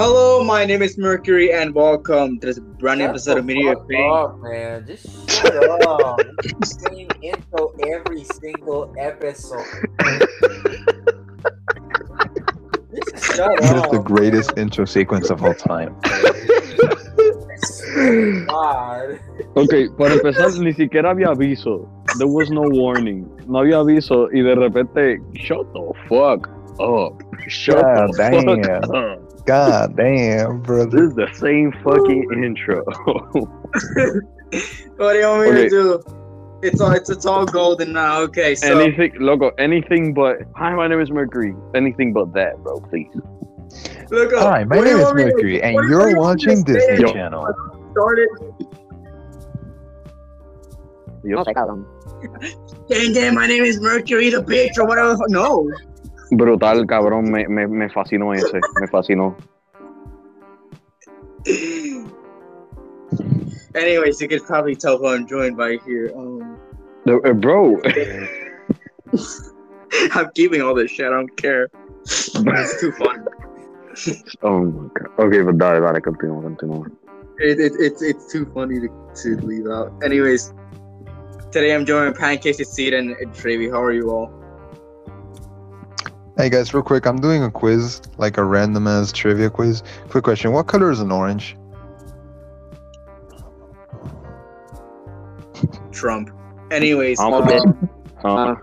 Hello, my name is Mercury, and welcome to this brand new episode the of Media fuck Fame. up, man. Just shut up. You same intro every single episode. Just shut It is up. the greatest intro sequence of all time. God. Ok, para empezar, ni siquiera había aviso. There was no warning. No había aviso y de repente, shut the fuck up. Shut God the fuck damn. up. God damn, bro. This is the same fucking intro. What do you want me Okay. to do? It's all it's, it's all golden now. Okay, so anything, loco, anything but, hi, my name is Mercury. Anything but that, bro, please. look up. Hi, my What name is want to- Mercury, and you you're want watching? Disney Yo. Channel. Started. Yo. Dang, dang, my name is Mercury, the bitch, or whatever. No. Brutal, cabrón, me, me, me fascinó ese, me fascinó. Anyways, you could probably tell who I'm joined by here. Um, Uh, uh, bro, I'm keeping all this shit. I don't care. It's too fun. oh my god. Ok, pues dale, dale, continúa, continúa. It, it, it's it's too funny to, to leave out. Anyways, today I'm joined by Pancakes, Seed, and, and Trevi. How are you all? Hey guys, real quick, I'm doing a quiz, like a random ass trivia quiz. Quick question: What color is an orange? Trump. Anyways, I'm um, good. Huh?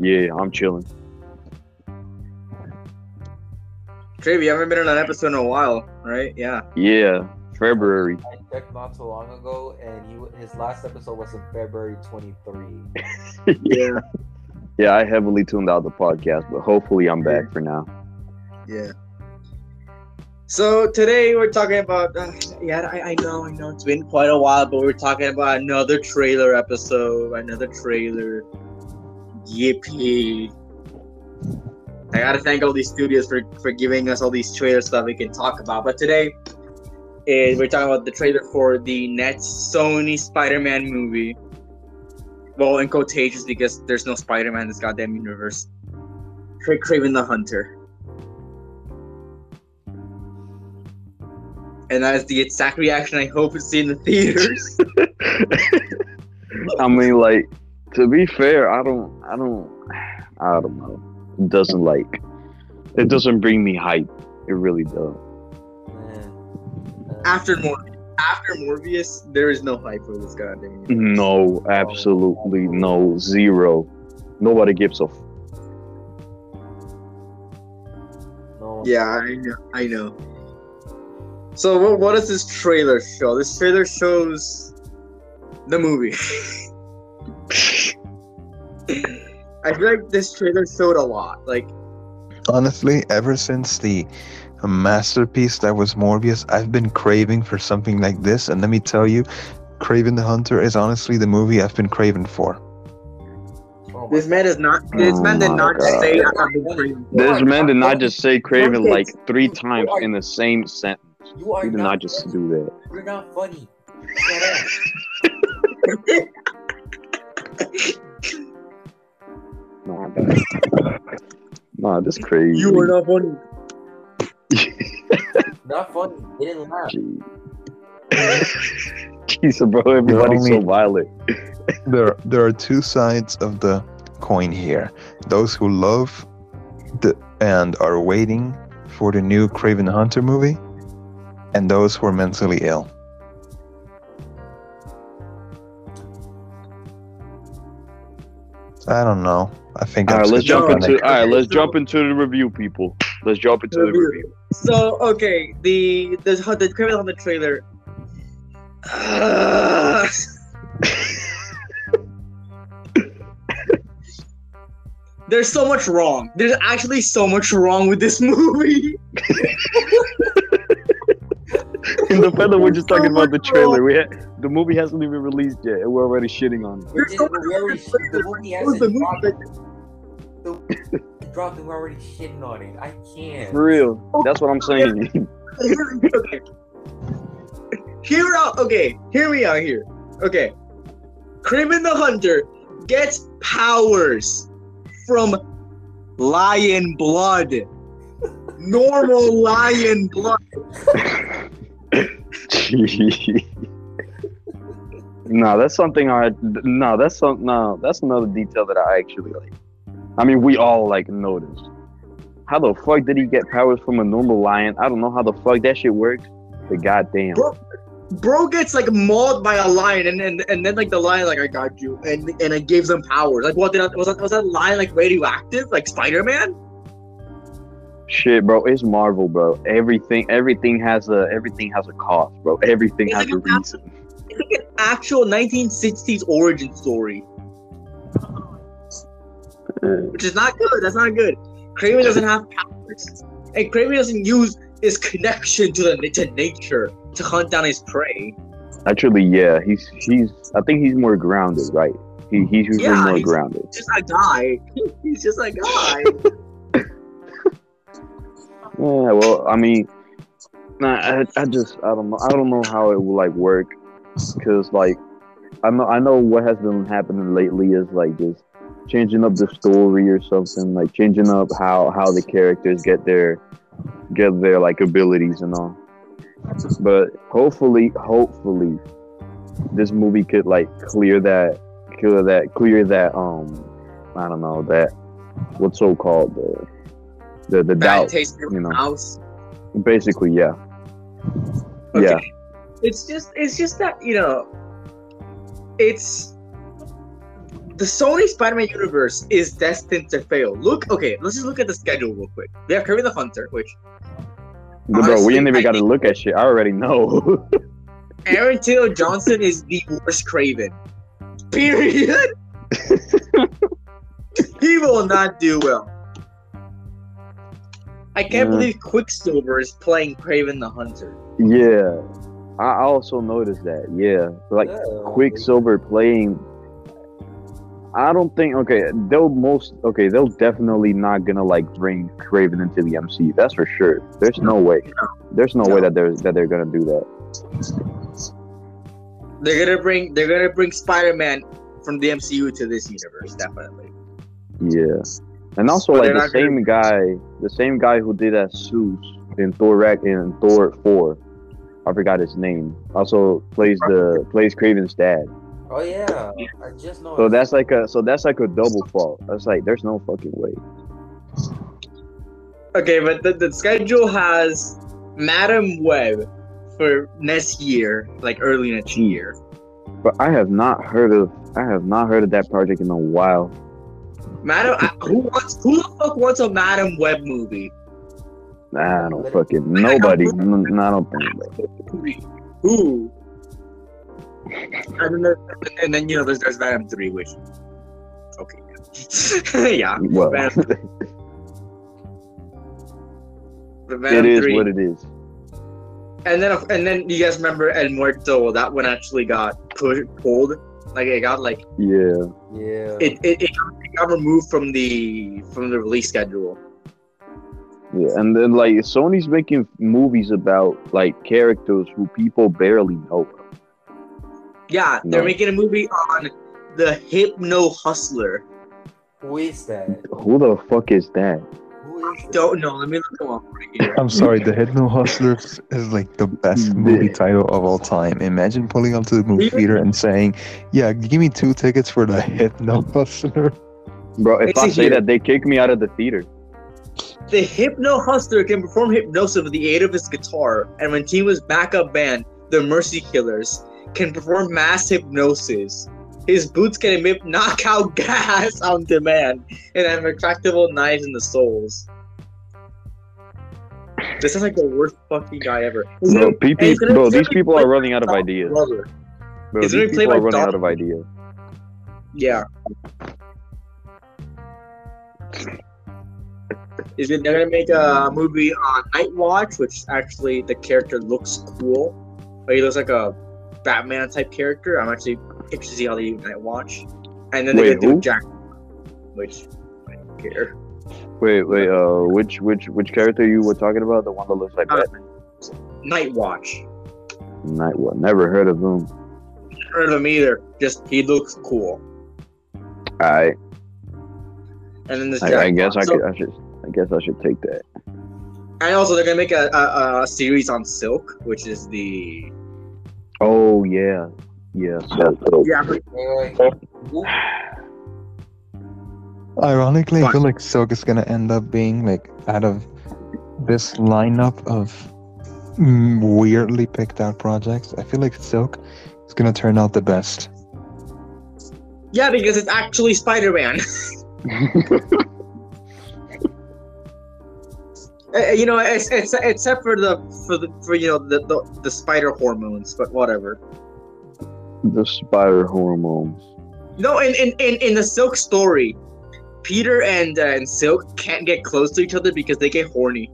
Yeah, I'm chilling. Trevi, you haven't been on an episode in a while, right? Yeah. Yeah, February. I checked not too long ago, and he his last episode was in February 23. Yeah. Yeah, I heavily tuned out the podcast, but hopefully I'm back for now. Yeah. So today we're talking about uh, yeah I, I know I know. It's been quite a while but we're talking about another trailer episode another trailer. Yippee. I gotta thank all these studios for, for giving us all these trailer stuff we can talk about. But today is we're talking about the trailer for the next Sony Spider-Man movie well in quotations because there's no Spider-Man in this goddamn universe Cra- Kraven the Hunter and that is the exact reaction I hope to see in the theaters. I mean, like, to be fair, I don't, I don't, I don't know. It doesn't like, it doesn't bring me hype. It really does. Man. After Mor- after Morbius, there is no hype for this goddamn. universe. No, absolutely no, zero. Nobody gives a. F- no. Yeah, I know. I know. So what, what does this trailer show? This trailer shows the movie. I feel like this trailer showed a lot. Like Honestly, ever since the masterpiece that was Morbius, I've been craving for something like this. And let me tell you, Kraven the Hunter is honestly the movie I've been craving for. Oh this man is not. This Oh man did oh not God. say I have been craving. this man did not just say Kraven like three times in the same sentence. You are He did not, not just do that. You're not funny. Shut up. Nah, that- nah, this crazy. You are not funny. Not funny. They didn't laugh. Jesus, bro, everybody's so violent. There, there are two sides of the coin here. Those who love the and are waiting for the new Kraven Hunter movie, and those who are mentally ill. I don't know. I think All I'm let's jump into. All right, let's jump into the review, people. Let's jump into the Review. Review. So okay, the the the Kraven on the trailer. Uh, There's so much wrong. There's actually so much wrong with this movie. In the feather, we're just So talking about the much trailer. We had, the movie hasn't even released yet, and we're already shitting on it. There's so much wrong the movie What was the movie dropped. that- It dropped and we're already shitting on it. I can't. For real, that's what I'm saying. okay. Hear out. Okay, hear me out here. Okay, Kraven the Hunter gets powers from lion blood. normal lion blood. no, that's something I no, that's some no, that's another detail that I actually like. I mean, we all like noticed. How the fuck did he get powers from a normal lion? I don't know how the fuck that shit works. But goddamn, Bro, bro gets like mauled by a lion, and, and and then like the lion like I got you, and and it gives him powers. Like what did I, was that was that lion like radioactive like Spider Man? shit, bro, it's Marvel, bro. Everything, everything has a everything has a cost, bro. Everything It's has like a a reason. It's like an actual 1960s origin story, Mm. which is not good. That's not good. Kraven doesn't have powers, and Kraven doesn't use his connection to the to nature to hunt down his prey. Actually, yeah, he's he's. I think he's more grounded, right? He, he's usually Yeah, more he's- grounded. Just a guy. He's just a guy. Yeah, well, I mean, nah, I, I just I don't know I don't know how it will like work, cause like I know I know what has been happening lately is like just changing up the story or something, like changing up how how the characters get their get their like abilities and all. But hopefully, hopefully, this movie could like clear that clear that clear that um I don't know that what's so called the the the Bad doubt you know. house. Basically, yeah. Okay. Yeah. It's just it's just that, you know, it's the Sony Spider-Man universe is destined to fail. Look, okay, let's just look at the schedule real quick. We have Kirby the Hunter, which Bro, we ain't even got to look at shit. I already know. Aaron Taylor Johnson is the worst Kraven. Period. he will not do well. I can't Yeah. believe Quicksilver is playing Kraven the Hunter. yeah. I also noticed that. Yeah. Like Yeah. Quicksilver playing. I don't think. Okay, they'll most. Okay, they'll definitely not gonna like bring Kraven into the MCU. That's for sure. There's no way. There's no, way that they're that they're gonna do that. They're gonna bring they're gonna bring Spider-Man from the MCU to this universe, definitely. Yeah. And also But like the not gonna- same guy, the same guy who did that Zeus in Thor Rack in Thor Four. I forgot his name. Also plays the plays Kraven's dad. Oh yeah, I just know. So that's like a so that's like a double fault. That's like there's no fucking way. Okay, but the, the schedule has Madame Web for next year, like early next year. But I have not heard of I have not heard of that project in a while. Madam, I, who wants who the fuck wants a Madame Web movie? Nah, I don't fucking nobody. N- n- I don't think. So. Who? And then, and then you know there's there's Madam Three, which okay, yeah, Well, Madam, the it Madam 3. what it is. And then and then you guys remember El Muerto? That one actually got pushed, pulled. Like it got like Yeah. yeah. it, it, it got- it got removed from the from the release schedule. Yeah, and then like Sony's making movies about like characters who people barely know. Yeah, they're No. making a movie on the Hypno Hustler. Who is that? Who the fuck is that? Who is that? Don't know. Let me look them up right here. I'm sorry, the Hypno Hustler is like the best movie title of all time. Imagine pulling up to the movie theater and saying, "Yeah, give me two tickets for the Hypno Hustler." Bro, if It's I a say hero. that, they kick me out of the theater. The Hypno Hustler can perform hypnosis with the aid of his guitar, and when team was backup band, the Mercy Killers, can perform mass hypnosis. His boots can emit knockout gas on demand and have retractable knives in the soles. This is like the worst fucking guy ever. He's Bro, PP, he's gonna- bro these people are running out of ideas. Bro, He's these people are running out of ideas. Yeah. Is it they're gonna make a movie on Night Watch, which actually the character looks cool. But he looks like a Batman type character. I'm actually interested to see how they Night Watch. And then they're gonna do? Jack which I don't care. Wait, wait, uh, which which which character you were talking about? The one that looks like Uh, Batman? Night Watch. Night one. Never heard of him. Heard of him either. Just he looks cool. I And then this I, I guess I so, could I should I guess I should take that. And also, they're gonna make a, a, a series on Silk, which is the Oh yeah, yeah. So, yeah. but- Wait, wait. Who- Ironically, I feel like Silk is gonna end up being like out of this lineup of weirdly picked out projects. I feel like Silk is gonna turn out the best. Yeah, because it's actually Spider-Man. Uh, you know, it's, it's except for the for the for you know the, the the spider hormones, but whatever. the spider hormones. No, in in, in, in the Silk story, Peter and uh, and Silk can't get close to each other because they get horny.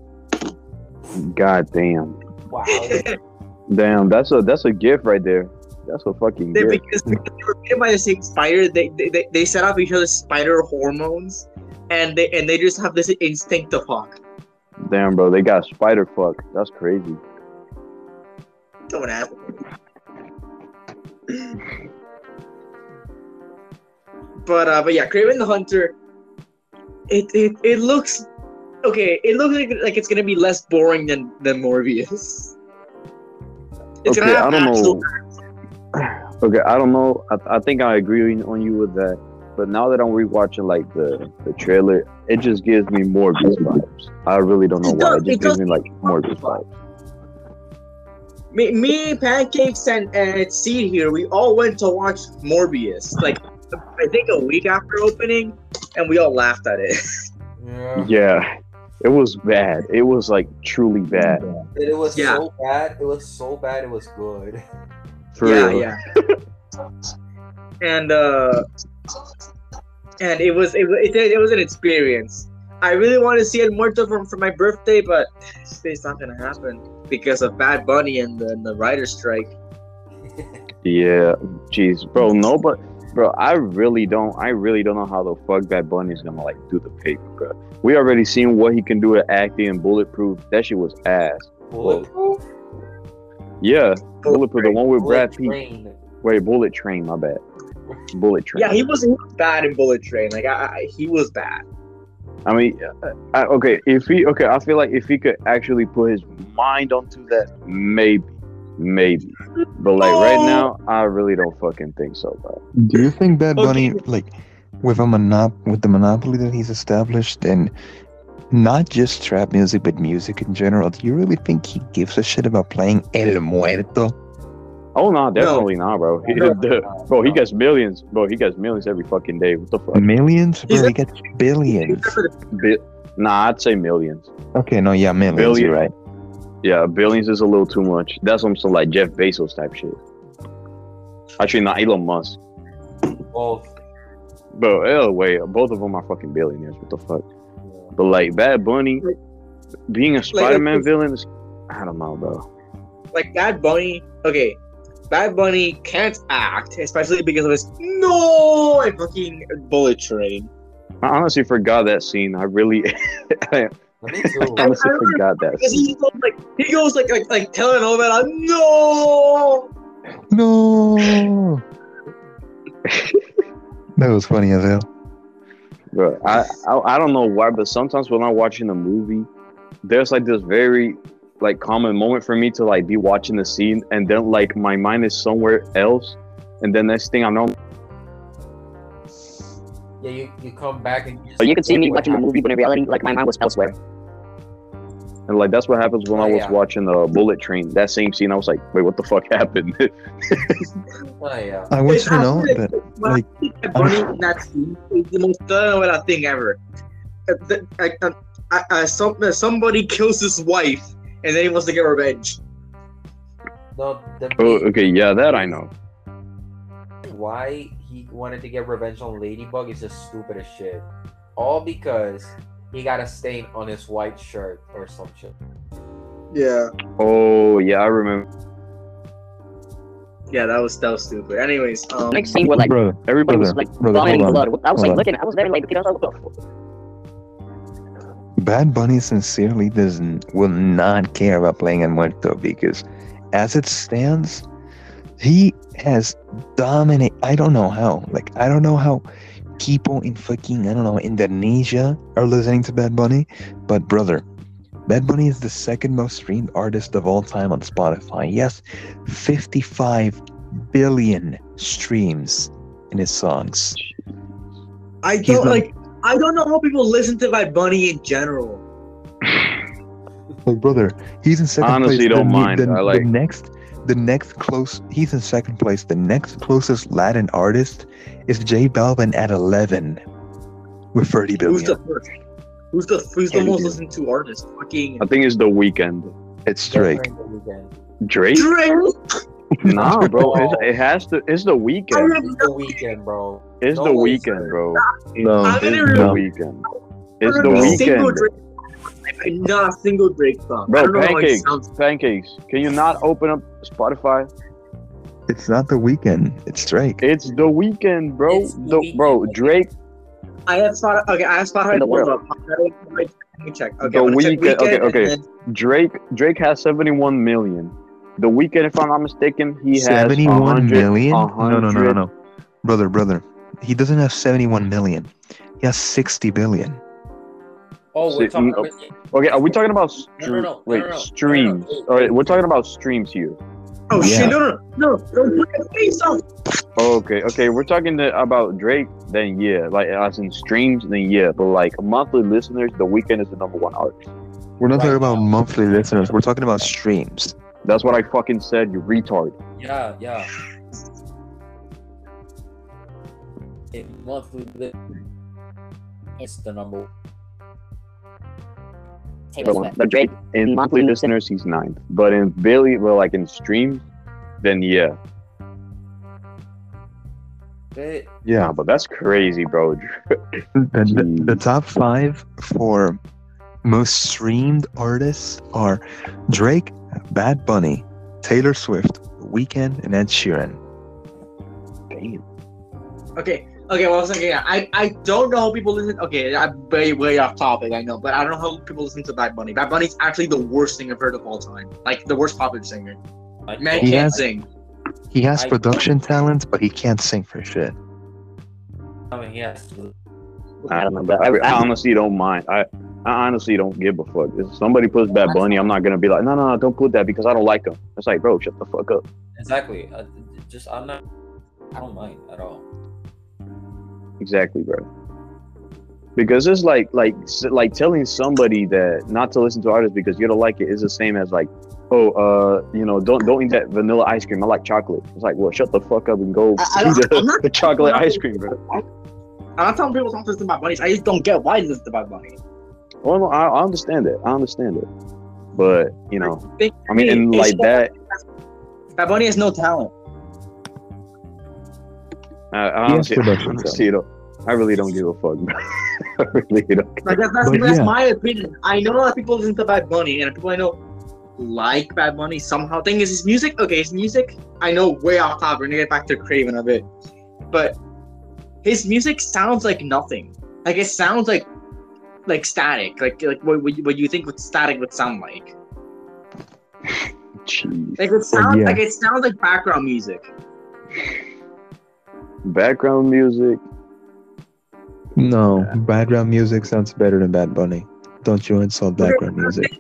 God damn. Wow. Damn, that's a that's a gift right there. That's a fucking They, gift. because they were bitten by the same spider, they, they, they, they set off each other's spider hormones, and they and they just have this instinct to fuck. Damn, bro, they got spider fuck. That's crazy. Don't ask. but uh, but yeah, Kraven the Hunter. It it, it looks okay. It looks like, like it's gonna be less boring than than Morbius. It's okay, I don't know. Okay, I don't know. I, I think I agree on you with that. But now that I'm rewatching like the the trailer, it just gives me more vibes. I really don't know It why. does- It just it gives me like more vibes. Me, me, pancakes, and and Seed here. We all went to watch Morbius. Like I think a week after opening, and we all laughed at it. Yeah. Yeah, it was bad. It was like truly bad. It was Yeah. so bad. It was so bad. It was good. For yeah, real. yeah. and uh, and it was it, wa- it it was an experience. I really want to see El Muerto for, for my birthday, but it's not gonna happen because of Bad Bunny and the, and the writer strike. Yeah, jeez, bro. No, but bro, I really don't. I really don't know how the fuck Bad Bunny is gonna like do the paper, bro. We already seen what he can do at acting and Bulletproof. That shit was ass. Bulletproof. Yeah, Bulletproof, the one with Bullet Brad Pitt. Train. Wait, Bullet Train. My bad. Bullet Train. Yeah, he was, he was bad in Bullet Train. Like I, I, he was bad. I mean, uh, I, okay, if he okay, I feel like if he could actually put his mind onto that, maybe, maybe. But like right Oh. now, I really don't fucking think so, bro. Do you think Bad Okay. Bunny, like, with a monop, with the monopoly that he's established, and not just trap music but music in general, do you really think he gives a shit about playing El Muerto? Oh no, definitely not, bro. He, No. the- bro, he gets millions, bro. He gets millions every fucking day. What the fuck? Millions, bro. a- He gets billions. Bi- nah, I'd say millions. Okay, no, yeah, millions. Billion. You're right. Yeah, billions is a little too much. That's some some like Jeff Bezos type shit. Actually, not Elon Musk. Both. Bro, oh wait, both of them are fucking billionaires. What the fuck? But like Bad Bunny, being a Spider-Man villain is, I don't know, bro. Like Bad Bunny. Okay, Bad Bunny can't act, especially because of his no and fucking Bullet Train. I honestly forgot that scene. I really, I honestly I forgot that Because scene. he goes like he goes like like like telling all that no. No. that was funny as hell. Bro, I, I I don't know why, but sometimes when I'm watching a movie, there's like this very like common moment for me to like be watching the scene and then like my mind is somewhere else, and then next thing I know, Yeah, you, you come back and So you could see me watching the movie, but in reality, like my mind was elsewhere. and like that's what happens when I Oh, was yeah. watching the Bullet Train. That same scene, I was like, wait, what the fuck happened? Oh yeah. I want you to know actually- that, When I like, see Bad Bunny in that scene is the most telenovela thing ever. Uh, the- uh, uh, uh, uh, some, uh, somebody kills his wife and then he wants to get revenge. No, the oh, okay, yeah, that I know. why he wanted to get revenge on Ladybug is just stupid as shit. All because he got a stain on his white shirt or some shit. Yeah. Oh yeah, I remember. Yeah, that was that was stupid. Anyways, um, Next scene where like brother, Everybody was like brother, vomiting hold blood. I was like looking, I was there like looking, I was like, what the fuck? Bad Bunny sincerely doesn't will not care about playing in Muerto because, as it stands, he has dominate. I don't know how. Like I don't know how people in fucking I don't know Indonesia are listening to Bad Bunny, but brother, Bad Bunny is the second most streamed artist of all time on Spotify. Yes, 55 billion streams in his songs. I don't like. I don't know how people listen to Bad Bunny in general. Like brother, he's in second Honestly, place. Honestly, don't the, mind. The, I like- the next, the next close. He's in second place. The next closest Latin artist is J Balvin at 11 with 30 Who's the first? Who's the who's the most do. listened to artist? Fucking I think it's the Weeknd. It's Drake. Definitely The Weeknd. Drake? Drake. Nah, bro. It's, it has to. It's the Weeknd. It's the Weeknd, bro. It's the Weeknd, bro. No, It's the Weeknd. It's the don't know a single Weeknd. Not a single Drake song. Bro, don't know how it pancakes. Pancakes. Can you not open up Spotify? it's not the Weeknd. It's Drake. It's the Weeknd, bro. It's the The, Weeknd. bro, Drake. I have Spotify. Okay, I have Spotify. The pulled world. up. Let me check. Okay, The I'm check Weeknd- okay, okay. then- Drake. Drake has 71 million. The Weeknd, if I'm not mistaken, he has 71 100, million? No, no, no, no, no. Brother, brother. He doesn't have 71 million. He has 60 billion. Oh, we're talking about Okay, are we talking about stre- no, no, wait no, streams? no, no. All right, we're talking about streams here. Oh Yeah. shit! No, no, no, no! Don't put the. Okay, okay, we're talking the, about Drake. Then yeah, like as in streams, then yeah, but like monthly listeners, The Weeknd is the number one artist. We're not Right talking about monthly listeners. We're talking about streams. That's what I fucking said, you retard. Yeah, yeah. It monthly li- it's the number. Taylor But, Drake in monthly Monthly listeners, he's ninth. But in Billy, well, like in streams, then yeah, It, yeah. But that's crazy, bro. The, the, the top five for most streamed artists are Drake, Bad Bunny, Taylor Swift, The Weeknd, and Ed Sheeran. Damn. Okay, okay. Well, I was thinking, yeah, I I don't know how people listen. Okay, I'm way way off topic. I know, but I don't know how people listen to Bad Bunny. Bad Bunny's actually the worst thing I've heard of all time. Like the worst popular singer. I Man He can't has- sing. He has I- production talent, but he can't sing for shit. I mean, he has. I don't know, but I, I, I I, honestly don't mind. I, I honestly don't give a fuck. If somebody puts Bad Bunny, I'm not gonna be like, no, no, no, don't put that because I don't like him. It's like, bro, shut the fuck up. Exactly. Uh, just I'm not. I don't mind at all. Exactly, bro. Because it's like, like, like telling somebody that not to listen to artists because you don't like it is the same as like, oh, uh, you know, don't don't eat that vanilla ice cream. I like chocolate. It's like, well, shut the fuck up and go I- I eat the, not- the chocolate ice cream, bro. I'm not telling people not to listen to Bad Bunny. I just don't get why they listen to Bad Bunny. Well, no, I, I understand it. I understand it. But you know, Think- I mean, and like that, Bad Bunny has no talent. I, I He has honestly, production honestly, don't, I really don't give a fuck. I really don't. Like that, that's But that's yeah. my opinion. I know that people listen to Bad Bunny, and people I know like Bad Bunny somehow. Thing is, his music. Okay, his music. I know way off top. We're gonna get back to Kraven a bit, but his music sounds like nothing. Like it sounds like like static. Like like what what you, what you think what static would sound like. Jeez. Like it sounds yeah. like it sounds like background music. Background music. No, background music sounds better than Bad Bunny. Don't you insult background music?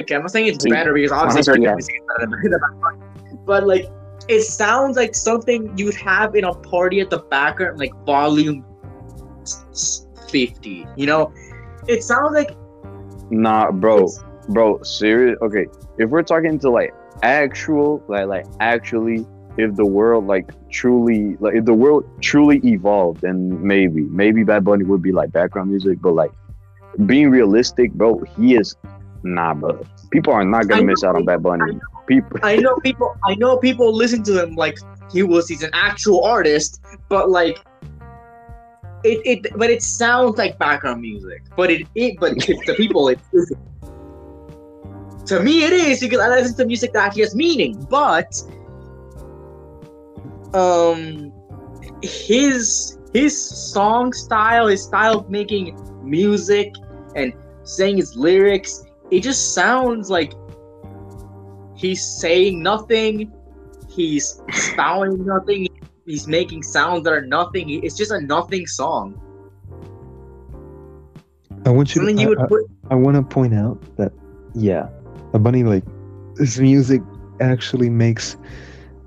Okay, I'm not saying it's better because obviously yeah. music is better than Bad Bunny. But like it sounds like something you'd have in a party at the background, like volume s- s- 50. You know, it sounds like Nah, bro, bro, serious. Okay, if we're talking to like actual, like like actually, if the world like truly, like if the world truly evolved, then maybe, maybe Bad Bunny would be like background music. But like being realistic, bro, he is nah, bro. People are not gonna miss know, out on Bad Bunny. People, I know people. I know people listen to him like he was. He's an actual artist, but like. It, it but it sounds like background music. But it, it but to people it isn't to me it is because I listen to music that actually has meaning but um his his song style his style of making music and saying his lyrics it just sounds like he's saying nothing he's spouting nothing he's making sounds that are nothing it's just a nothing song I want you something to. you would I, put I want to point out that yeah, a Bunny like his music actually makes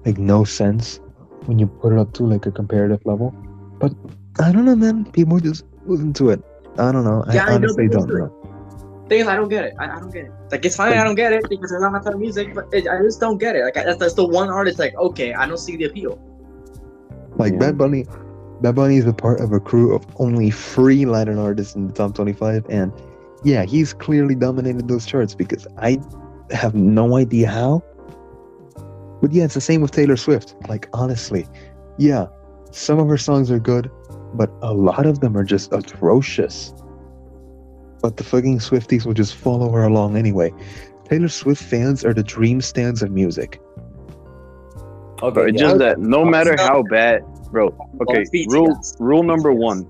like no sense when you put it up to like a comparative level. But I don't know, man. People just listen to it. I don't know. Yeah, I I know honestly people don't know. Thing is, I don't get it. I, I don't get it. Like, it's fine. I don't get it because it's not of music, but it, I just don't get it. Like, I, that's, that's the one artist. Like, okay, I don't see the appeal. Like Yeah. Bad Bunny, Bad Bunny is a part of a crew of only three Latin artists in the top 25, and yeah, he's clearly dominated those charts because I have no idea how. But yeah, it's the same with Taylor Swift. Like honestly, yeah, some of her songs are good, but a lot of them are just atrocious. But the fucking Swifties will just follow her along anyway. Taylor Swift fans are the dream stands of music. Okay, Bro, it's yeah. just that no matter So- how bad, bro. Okay, BTS. rule rule number one: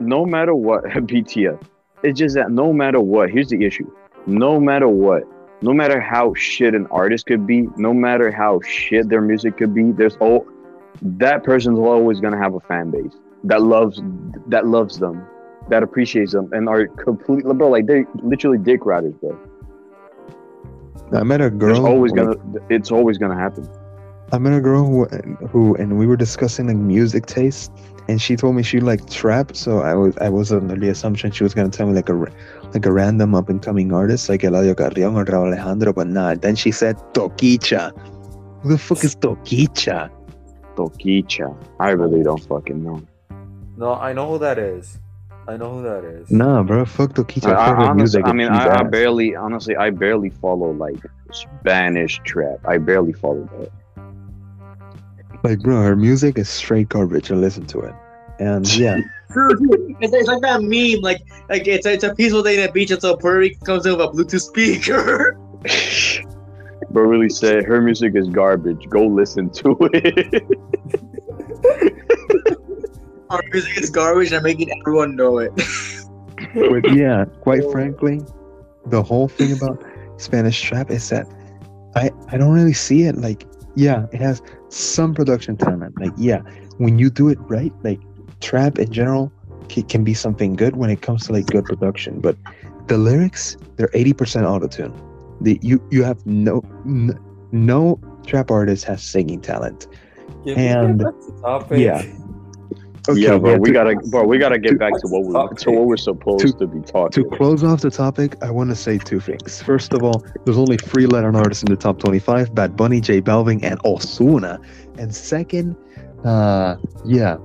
no matter what, BTS. It's just that no matter what, here's the issue: no matter what, no matter how shit an artist could be, no matter how shit their music could be, there's all that person's always gonna have a fan base that loves that loves them, that appreciates them, and are completely bro. Like they're literally dick riders, bro. I met a girl. There's always gonna, it's always gonna happen. I met a girl who, who, and we were discussing like music taste, and she told me she liked trap. So I was, I was under the assumption she was gonna tell me like a, like a random up and coming artist like Eladio Carrion or Rauw Alejandro, but nah. Then she said Tokischa. Who the fuck is Tokischa? Tokischa. I really don't fucking know. No, I know who that is. I know who that is. Nah, bro, fuck Tokischa. I, I, Fuck honestly, I mean, I, I barely, honestly, I barely follow like Spanish trap. I barely follow that. Like, bro, her music is straight garbage. And listen to it, and yeah, It's, it's like that meme. Like, like it's, it's a peaceful day in the beach until Puerto Rico comes in with a Bluetooth speaker. But really said her music is garbage. Go listen to it. Our music is garbage and making everyone know it. but yeah, quite frankly, the whole thing about Spanish trap is that I I don't really see it. Like, yeah, it has some production talent. Like, yeah, when you do it right, like trap in general ca- can be something good when it comes to like good production. But the lyrics, they're eighty percent autotune. The you you have no n- no trap artist has singing talent. Get And- back to topic? yeah. yeah, bro, yeah, we to- gotta, bro, we gotta to- get back to what we, to what we're supposed to, be taught. To close off the topic, I want to say two things. First of all, there's only three Latin artists in the top 25: Bad Bunny, J Balvin, and Ozuna. And second, uh, yeah,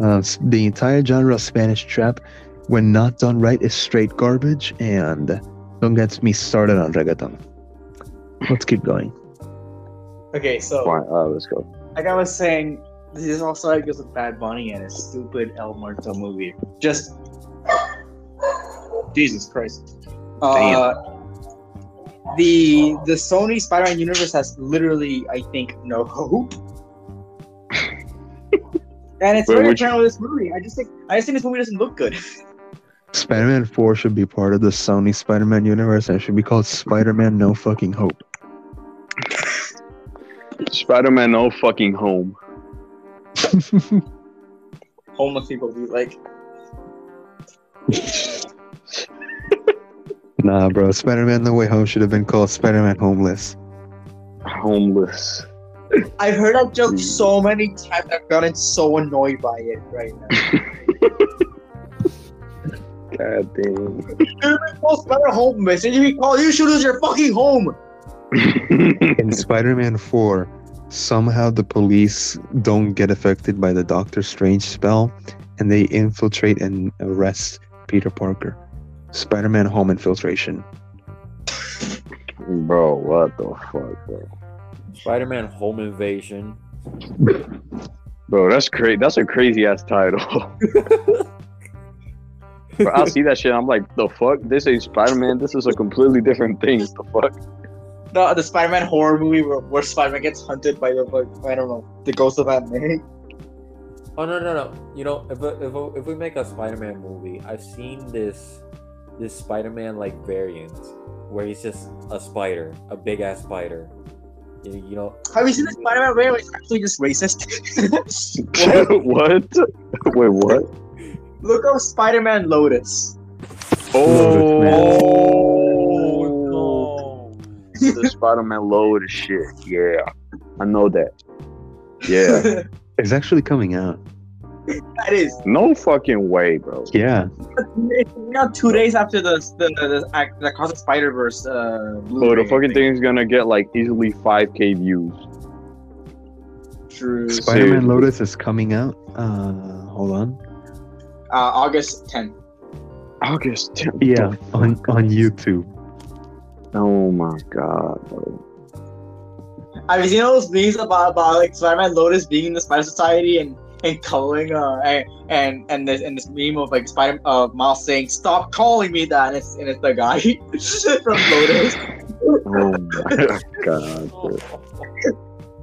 uh, the entire genre of Spanish trap, when not done right, is straight garbage. And don't get me started on reggaeton. Let's keep going. Okay, so Fine, uh, let's go. like I was saying, this is also like with Bad Bunny and his stupid El Muerto movie. Just Jesus Christ. Uh, the the Sony Spider-Man universe has literally, I think, no hope. and it's Wait, very which- apparent with this movie. I just think I just think this movie doesn't look good. Spider-Man 4 should be part of the Sony Spider-Man universe and it should be called Spider-Man No Fucking Hope. Spider-Man, no fucking home. Homeless people be like, nah, bro. Spider-Man No Way Home should have been called Spider-Man Homeless. Homeless. I've heard that joke Hmm. so many times. I've gotten so annoyed by it right now. God damn. Dude, call Spider homeless, and you call you should lose your fucking home. in Spider-Man 4, somehow the police don't get affected by the Doctor Strange spell and they infiltrate and arrest Peter Parker. Spider-Man home infiltration. bro, what the fuck, bro? Spider-Man Home Invasion. Bro, that's crazy. That's a crazy ass title. Bro, I'll see that shit. I'm like, the fuck? This ain't Spider Man. This is a completely different thing. The fuck? The the Spider-Man horror movie where, where Spider-Man gets hunted by the like, I don't know the ghost of Aunt May. Oh no no no! You know, if if if we make a Spider-Man movie, I've seen this this Spider-Man like variant where he's just a spider, a big ass spider. You, you know, Have you seen the Spider-Man variant? it's actually just racist? what? Wait, what? Look up Spider-Man Lotus. Lotus Man. Oh, the Spider-Man load of shit. Yeah, I know that. Yeah, It's actually coming out. that is. no fucking way, bro. Yeah. It's now two days after the the the, the, the Across the Spider Verse. Uh, Bro, the fucking I thing is gonna get like easily 5k views. True. Spider-Man Seriously. Lotus is coming out. Uh, hold on. Uh, August 10th. August 10th. Yeah, on on YouTube. Oh my god, bro. Have you seen all those memes about, about like Spider-Man Lotus being in the Spider Society and and calling uh and and and this and this meme of like Spider uh Miles saying stop calling me that and it's and it's the guy from Lotus. Oh my god, bro.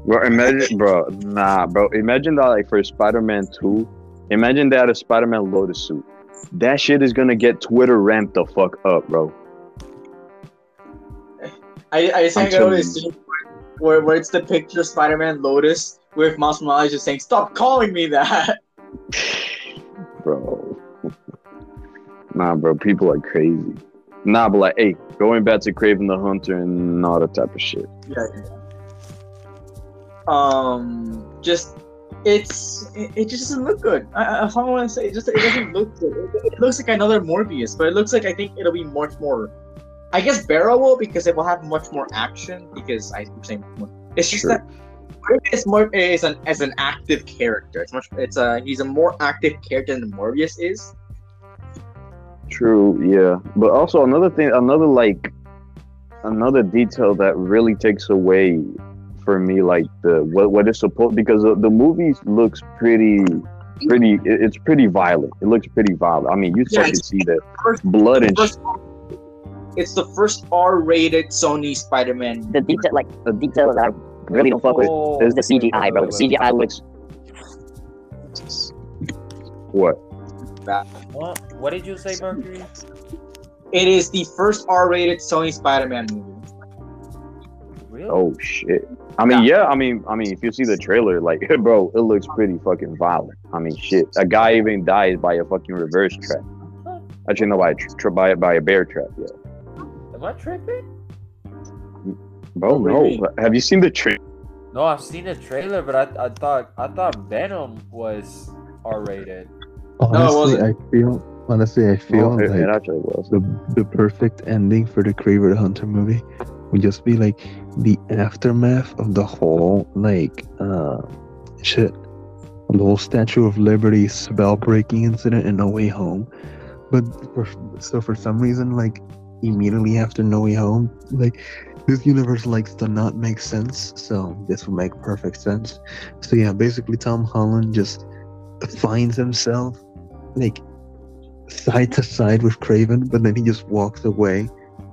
Bro, imagine, bro. Nah, bro. Imagine that, like, for Spider-Man Two. Imagine that a Spider-Man Lotus suit. That shit is gonna get Twitter ramped the fuck up, bro. I I think I telling scene where where it's the picture of Spider-Man Lotus with Miles Morales just saying stop calling me that. bro. nah, bro. People are crazy. Nah, but like, hey, going back to Kraven the Hunter and all that type of shit. Yeah. Um, just it's it, it just doesn't look good. I, I, I want to say it just it doesn't look good. It, it looks like another Morbius, but it looks like I think it'll be much more. I guess bearable because it will have much more action. Because I am saying it's just Sure. that Morbius more is an as an active character. It's much. It's a he's a more active character than Morbius is. True, yeah. But also another thing, another like, another detail that really takes away for me, like the what what is supposed because the, the movie looks pretty, pretty. it- It's pretty violent. It looks pretty violent. I mean, you Yeah, start to see the blood and it's the first R-rated Sony Spider-Man. The detail, like the detail that I really don't fuck with Oh, is the CGI, bro. The CGI looks what? What? What did you say, Mercury? It is the first R-rated Sony Spider-Man movie. Really? Oh shit. I mean, yeah. I mean, I mean, if you see the trailer, like, bro, it looks pretty fucking violent. I mean, shit. A guy even dies by a fucking reverse trap. Actually, no, by a, tra- by, by a bear trap. Yeah. Am I tripping? Bro, What do you no. mean? Have you seen the trailer? No, I've seen the trailer, but I, I thought I thought Venom was R rated. Honestly, wasn't. I feel honestly I feel it, like it actually was. the the perfect ending for the Kraven the Hunter movie would just be like the aftermath of the whole like uh shit the whole Statue of Liberty spell breaking incident in No Way Home. But for, so for some reason, like immediately after No Way Home, like this universe likes to not make sense. So this would make perfect sense. So yeah, basically Tom Holland just finds himself like side to side with Kraven, but then he just walks away,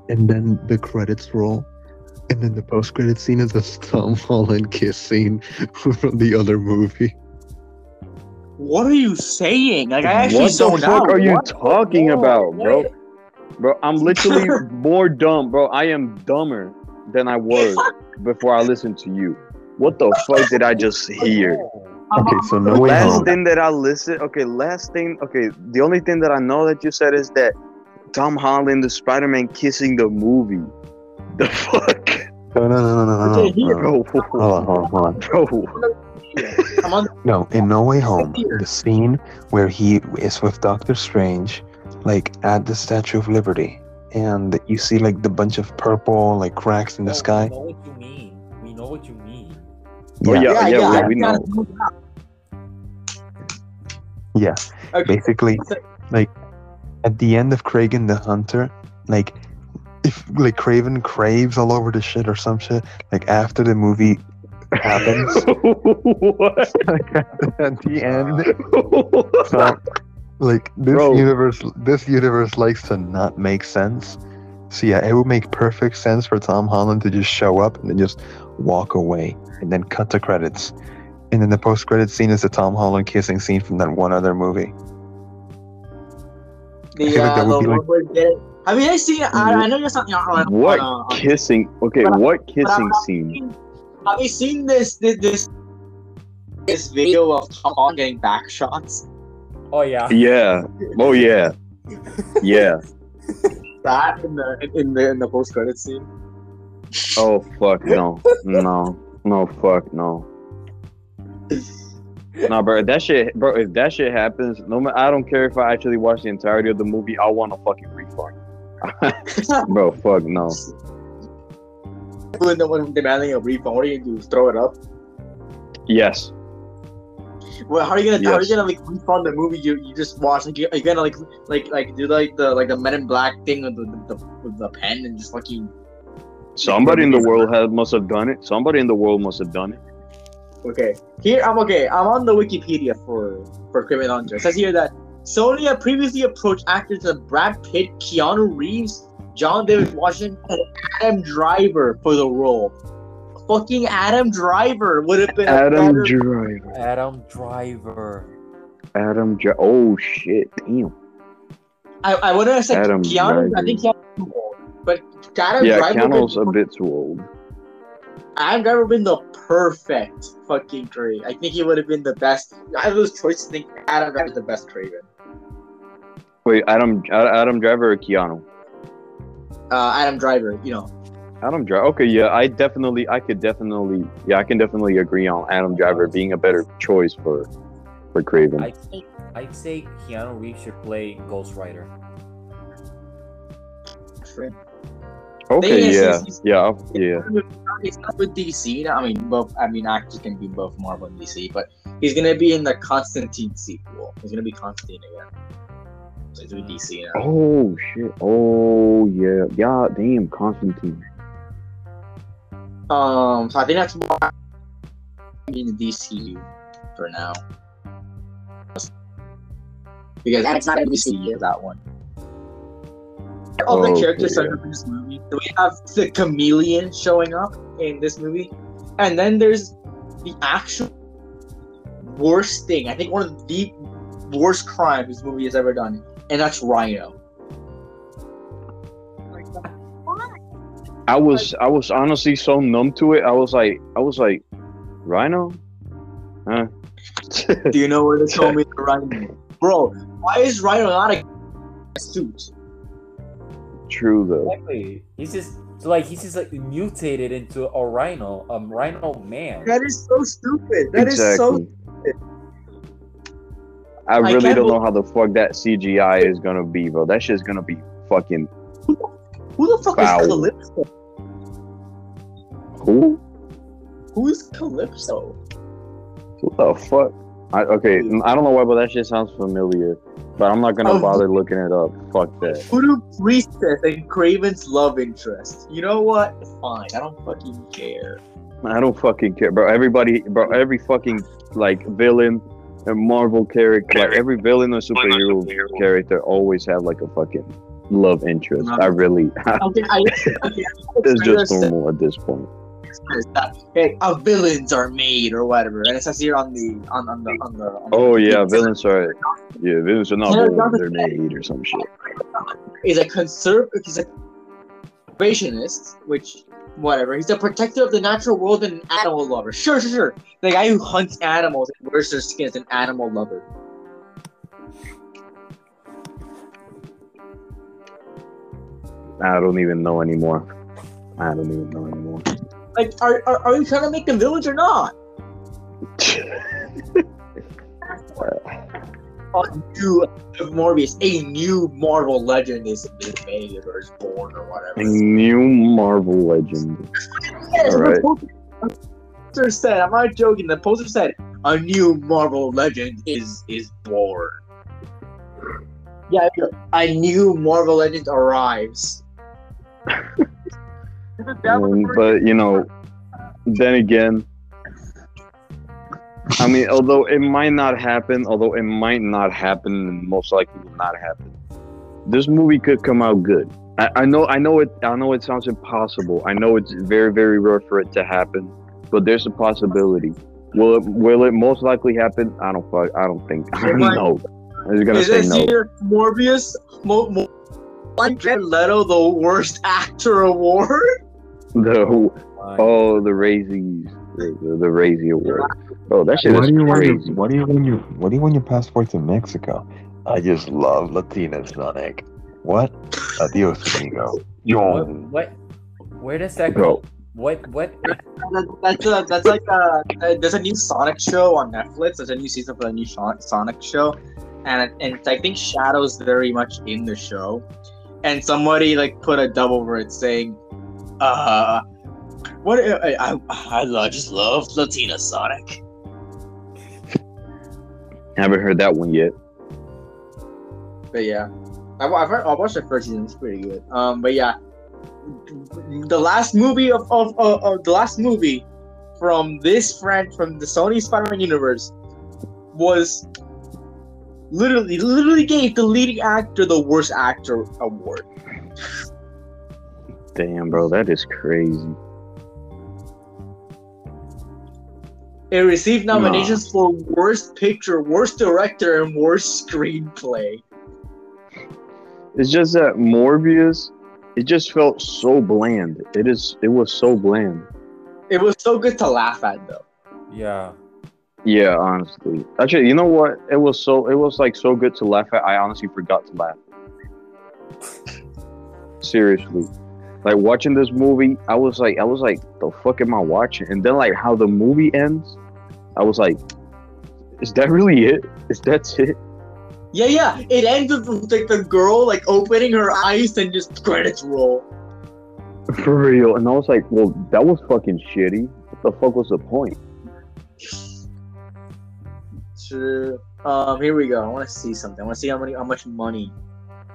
and then the credits roll, and then the post credit scene is a Tom Holland kiss scene from the other movie. What are you saying? Like I actually what the zoned fuck out. are you What? talking about, bro? Wait. Bro, I'm literally more dumb, bro. I am dumber than I was before I listened to you. What the fuck did I just hear? Okay, so No Way last Home. thing that I listened, okay, last thing, okay, the only thing that I know that you said is that Tom Holland, the Spider Man kissing the movie. The fuck? No, no, no, no, no, no, no. Bro, Hold on, hold on, hold on. bro. No, in No Way Home, the scene where he is with Doctor Strange, like at the Statue of Liberty, and you see like the bunch of purple like cracks in the Oh, sky. We know what you mean. We know what you mean. Oh, yeah, Yeah, yeah, yeah, I we, we know. Yeah, Okay. basically like at the end of Kraven the Hunter, like if like Kraven craves all over the shit or some shit, like after the movie happens, what? like at the end, so like this Bro. universe, this universe likes to not make sense. So yeah, it would make perfect sense for Tom Holland to just show up and then just walk away and then cut the credits. And then the post credit scene is the Tom Holland kissing scene from that one other movie. I The, feel like uh, the like- where they- I mean, I seen. I, I know you're something on. on, What on, uh, kissing? Okay, But what kissing I'm- scene? Have you seen this? This this, this video of Tom Holland getting back shots? Oh yeah. Yeah. Oh yeah. Yeah. That in the in the in the post credit scene. Oh fuck no, no, no fuck no. Nah, bro. If that shit, bro. If that shit happens, no, ma- I don't care if I actually watch the entirety of the movie. I want a fucking refund, bro. Fuck no. When the one demanding a refund, what are you gonna do? Throw it up? Yes. Well, how are you gonna how are you gonna like refund the movie you, you just watched? Like, you, are you gonna like like like do like the like the Men in Black thing with the, the, with the pen and just fucking Somebody in the world has must have done it. Somebody in the world must have done it. Okay. Here I'm okay. I'm on the Wikipedia for for Criminal Hunter. It says here that Sony had previously approached actors like Brad Pitt, Keanu Reeves, John David Washington, and Adam Driver for the role. Fucking Adam Driver would have been a Adam better- Driver. Adam Driver. Adam Driver. Oh shit! Damn. I, I would have said Adam Keanu. I think Keanu, too old. but Adam Yeah, Driver. Keanu's a would've- bit too old. Adam Driver would have been the perfect fucking Kraven. I think he would have been the best. Out of those choices, I think Adam Driver is the best Kraven. Wait, Adam Adam Driver or Keanu? Uh, Adam Driver, you know. Adam Driver. Okay, yeah, I definitely, I could definitely, yeah, I can definitely agree on Adam Driver being a better choice for for Kraven. I'd say, I'd say Keanu Reeves should play Ghost Rider. okay, Thing is, yeah, he's- he's- yeah, yeah. He's not with DC. I mean, both. I mean, actors can be both Marvel and DC, but he's gonna be in the Constantine sequel. He's gonna be Constantine again. So he's with DC now. Oh shit! Oh yeah, yeah. Damn, Constantine. Um, so I think that's why I'm in the DCU for now. Because And it's not in DCU that one. All the characters yeah. showing up in this movie. So we have the chameleon showing up in this movie, and then there's the actual worst thing. I think one of the worst crimes this movie has ever done, and that's Rhino. I was, I was honestly so numb to it. I was like, I was like, Rhino, huh? Do you know where they told me the Rhino? Bro, why is Rhino not a suit? True though. Exactly. He's just like he's just like mutated into a rhino, a rhino man. That is so stupid. That is so. exactly. I really can't don't know how the fuck that CGI is gonna be, bro. That shit's gonna be fucking Who the fuck Foul. is Calypso? who? Who is Calypso? What the fuck? I, okay, I don't know why, but that shit sounds familiar. But I'm not gonna Oh. bother looking it up. Fuck that. Voodoo Priestess and Craven's love interest. You know what? Fine. I don't fucking care. I don't fucking care, bro. Everybody, bro. Every fucking like villain, and Marvel character, like every villain or superhero character always have like a fucking love interest. I really, Okay, I, okay, it's just says normal at this point. that, hey, uh, villains are made or whatever, and it says here on the on, on the on the. On Oh the yeah, villains are yeah, villains are not Yeah, born, they're made or some shit. He's a conserv. He's a conservationist, which whatever. He's a protector of the natural world and an animal lover. Sure, sure, sure. The guy who hunts animals and wears their skin is an animal lover. I don't even know anymore. I don't even know anymore. Like, are are, are you trying to make them village or not? A new Morbius, a new Marvel legend is, made or is born or whatever. A new Marvel legend. Yes, All right. the poster said, I'm not joking. The poster said a new Marvel legend is is born. Yeah, a new Marvel legend arrives. Um, but you know, then again, I mean, although it might not happen, although it might not happen, and most likely will not happen, this movie could come out good. I, I know, I know it. I know it sounds impossible. I know it's very, very rare for it to happen, but there's a possibility. Will it? Will it most likely happen? I don't. fuck- I don't think. I don't know. I'm just gonna Is say no. Morbius? Mo- Mo- like Jared Leto, the worst actor award? The oh, the Razzies, the, the, the Razzie Award. Oh, that shit Why is do you want crazy. your, Why do you want your Why do you want your passport to Mexico? I just love Latinas, Sonic. What? Adios, amigo. What? Yo. What? Where does that go? What what? That- That's a, that's like a, uh, there's a new Sonic show on Netflix. There's a new season for the new Sonic Sonic show, and and I think Shadow's very much in the show, and somebody like put a double word saying, uh, what I I, I, I just love Latina Sonic. Haven't heard that one yet. But yeah, I've, I've heard, I watched the first season. It's pretty good. Um, but yeah, the last movie of of, of, of the last movie from this friend from the Sony Spider-Man universe was literally literally gave the leading actor the worst actor award. Damn, bro, that is crazy. It received nominations for worst picture, worst director, and worst screenplay. It's just that Morbius, it just felt so bland. It is. It was so bland. It was so good to laugh at though. Yeah. Yeah, honestly. Actually, you know what? It was so. It was like so good to laugh at. I honestly forgot to laugh. Seriously, like watching this movie, I was like, I was like, the fuck am I watching? And then like how the movie ends, I was like, is that really it? Is that it? Yeah, yeah. It ends with like the girl like opening her eyes and just credits roll. For real? And I was like, well, that was fucking shitty. What the fuck was the point? True. Um, here we go. I want to see something. I want to see how many, how much money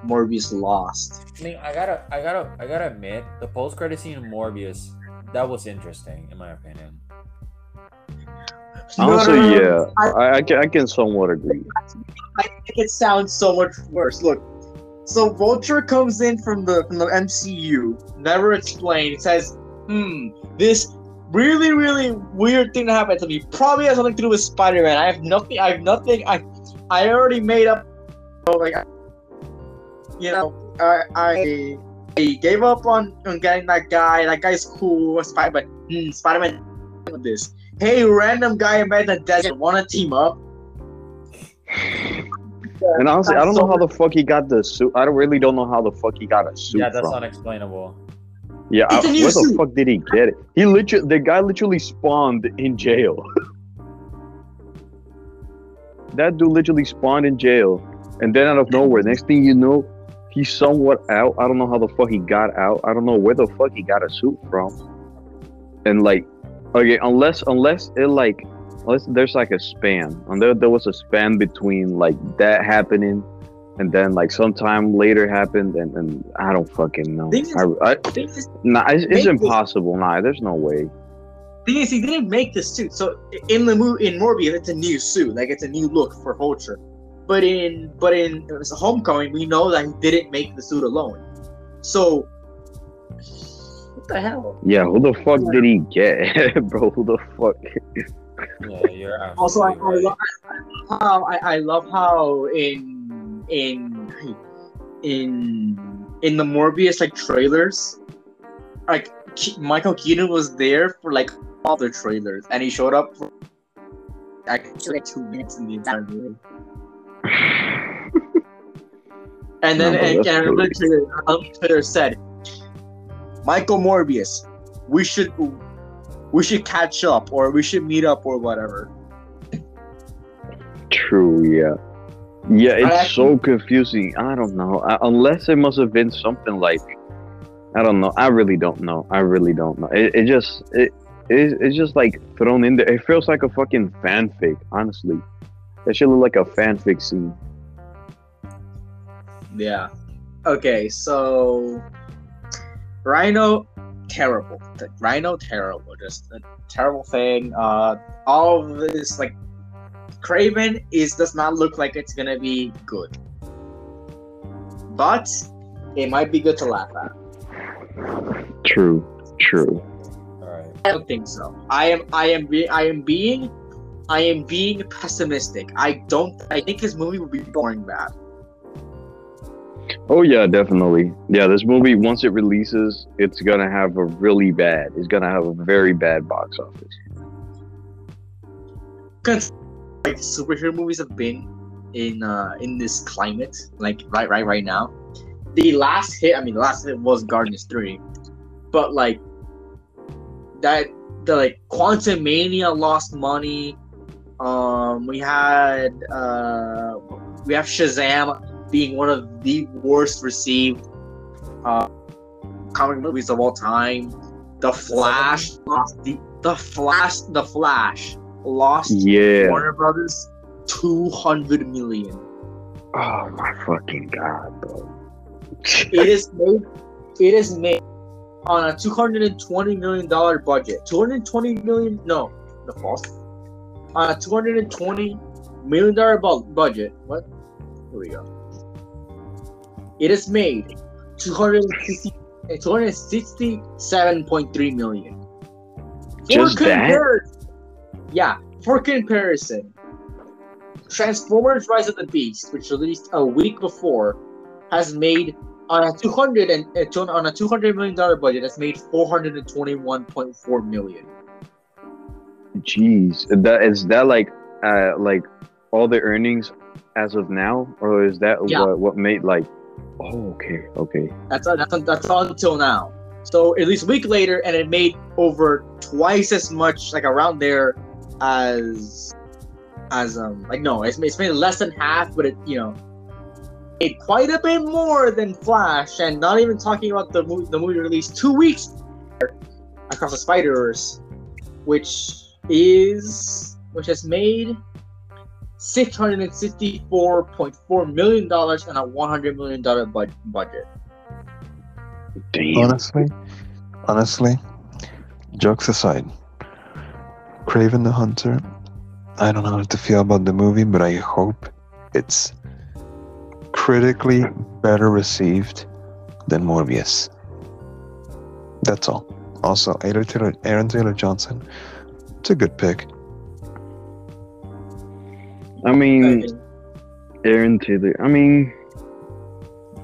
Morbius lost. I mean, I gotta, I gotta, I gotta admit, the post credit scene in Morbius, that was interesting in my opinion. Honestly, No, no, no, yeah. I, I, I, can, I can somewhat agree. I think it sounds so much worse. Look, so Vulture comes in from the from the MCU, never explained. Says, "Hmm, this really, really weird thing that happened to me probably has something to do with Spider-Man. I have nothing. I have nothing. I, I already made up. Like, you know, I, I, I gave up on, on getting that guy. That guy's cool. Spider Man. hmm, Spider-Man with this. Hey, random guy I met in the desert. Want to team up? And honestly, I don't know how the fuck he got the suit. I don't really don't know how the fuck he got a suit Yeah, that's from. unexplainable. Yeah, I, where the fuck did he get it? He literally, the guy literally spawned in jail. that dude literally spawned in jail, and then out of nowhere, next thing you know, he's somewhat out. I don't know how the fuck he got out. I don't know where the fuck he got a suit from. And like, okay, unless unless it like, unless there's like a span, and there there was a span between like that happening. And then, like, sometime later happened, and, and I don't fucking know. Thing is- I, I, Thing is, Nah, it's, it's Make this- impossible. Nah, there's no way. thing is, he didn't make the suit. So in the movie, in Morbius, it's a new suit, like it's a new look for Vulture. But in but in it was a Homecoming, we know that he didn't make the suit alone. So what the hell? Yeah, who the fuck did he get, bro? Who the fuck? Yeah, you're Also, I, I, love, I love how I, I love how in in in in the Morbius like trailers, like Ke- Michael Keaton was there for like all the trailers, and he showed up for actually like two minutes in the entire movie. And then No, but and, that's and another trailer, another trailer said, "Michael Morbius, we should we should catch up, or we should meet up, or whatever." True. Yeah. Yeah, it's I so confusing. I don't know. I, unless it must have been something like, I don't know. I really don't know. I really don't know. It, it just it, it it's just like thrown in there. It feels like a fucking fanfic. Honestly, that should look like a fanfic scene. Yeah. Okay, so Rhino, terrible. Rhino, terrible. Just a terrible thing. Uh, all of this like Kraven is does not look like it's gonna be good, but it might be good to laugh at. True. True. All right. I don't think so. I am. I am. Be- I am being. I am being pessimistic. I don't. I think his movie will be boring bad. Oh yeah, definitely. Yeah, this movie once it releases, it's gonna have a really bad. It's gonna have a very bad box office. Cause like superhero movies have been in uh in this climate, like right right right now. The last hit, I mean, the last hit was Guardians Three, but like that the like Quantumania lost money. Um, we had uh, we have Shazam being one of the worst received uh, comic movies of all time. The Flash lost the the Flash the Flash lost Yeah. Warner Brothers two hundred million. Oh my fucking god, bro. It is made. It is made on a two hundred and twenty million dollar budget. Two hundred twenty million. No, the false. On a two hundred and twenty million dollar bu- budget. What? Here we go. It is made 260 eh, 267.3 million. Just that? Yeah, for comparison, Transformers: Rise of the Beast, which released a week before, has made on a 200 and uh, on a 200 million dollar budget, has made 421.4 million. Jeez, that is that like uh like all the earnings as of now, or is that Yeah. what what made like? Oh, okay, okay. That's that's that's until now. So at least a week later, and it made over twice as much, like around there, as as um like no, it's, it's made less than half, but it you know made quite a bit more than Flash, and not even talking about the movie the movie released two weeks across the Spider Verse, which is which has made. Six hundred and sixty-four point four million dollars on a one hundred million dollar bud- budget. Damn. Honestly, honestly, jokes aside, Kraven the Hunter, I don't know how to feel about the movie, but I hope it's critically better received than Morbius. That's all. Also, Aaron Taylor, Aaron Taylor Johnson, it's a good pick. I mean, Aaron Taylor. I mean,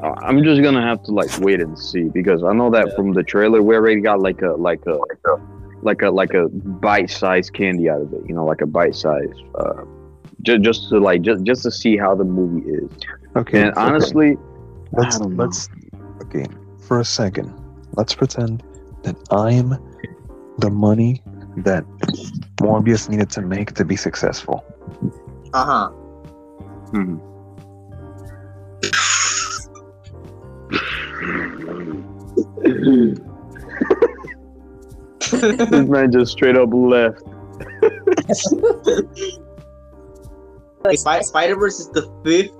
I- I'm just gonna have to like wait and see because I know that Yeah. from the trailer we already got like a like a like a like a like a bite-sized candy out of it. You know, like a bite-sized. Uh, just just to like just just to see how the movie is. Okay. And okay. honestly, let's I don't let's okay for a second. Let's pretend that I'm the money that Morbius needed to make to be successful. Uh huh. mhm. this man just straight up left. Spy- Spider Verse is the fifth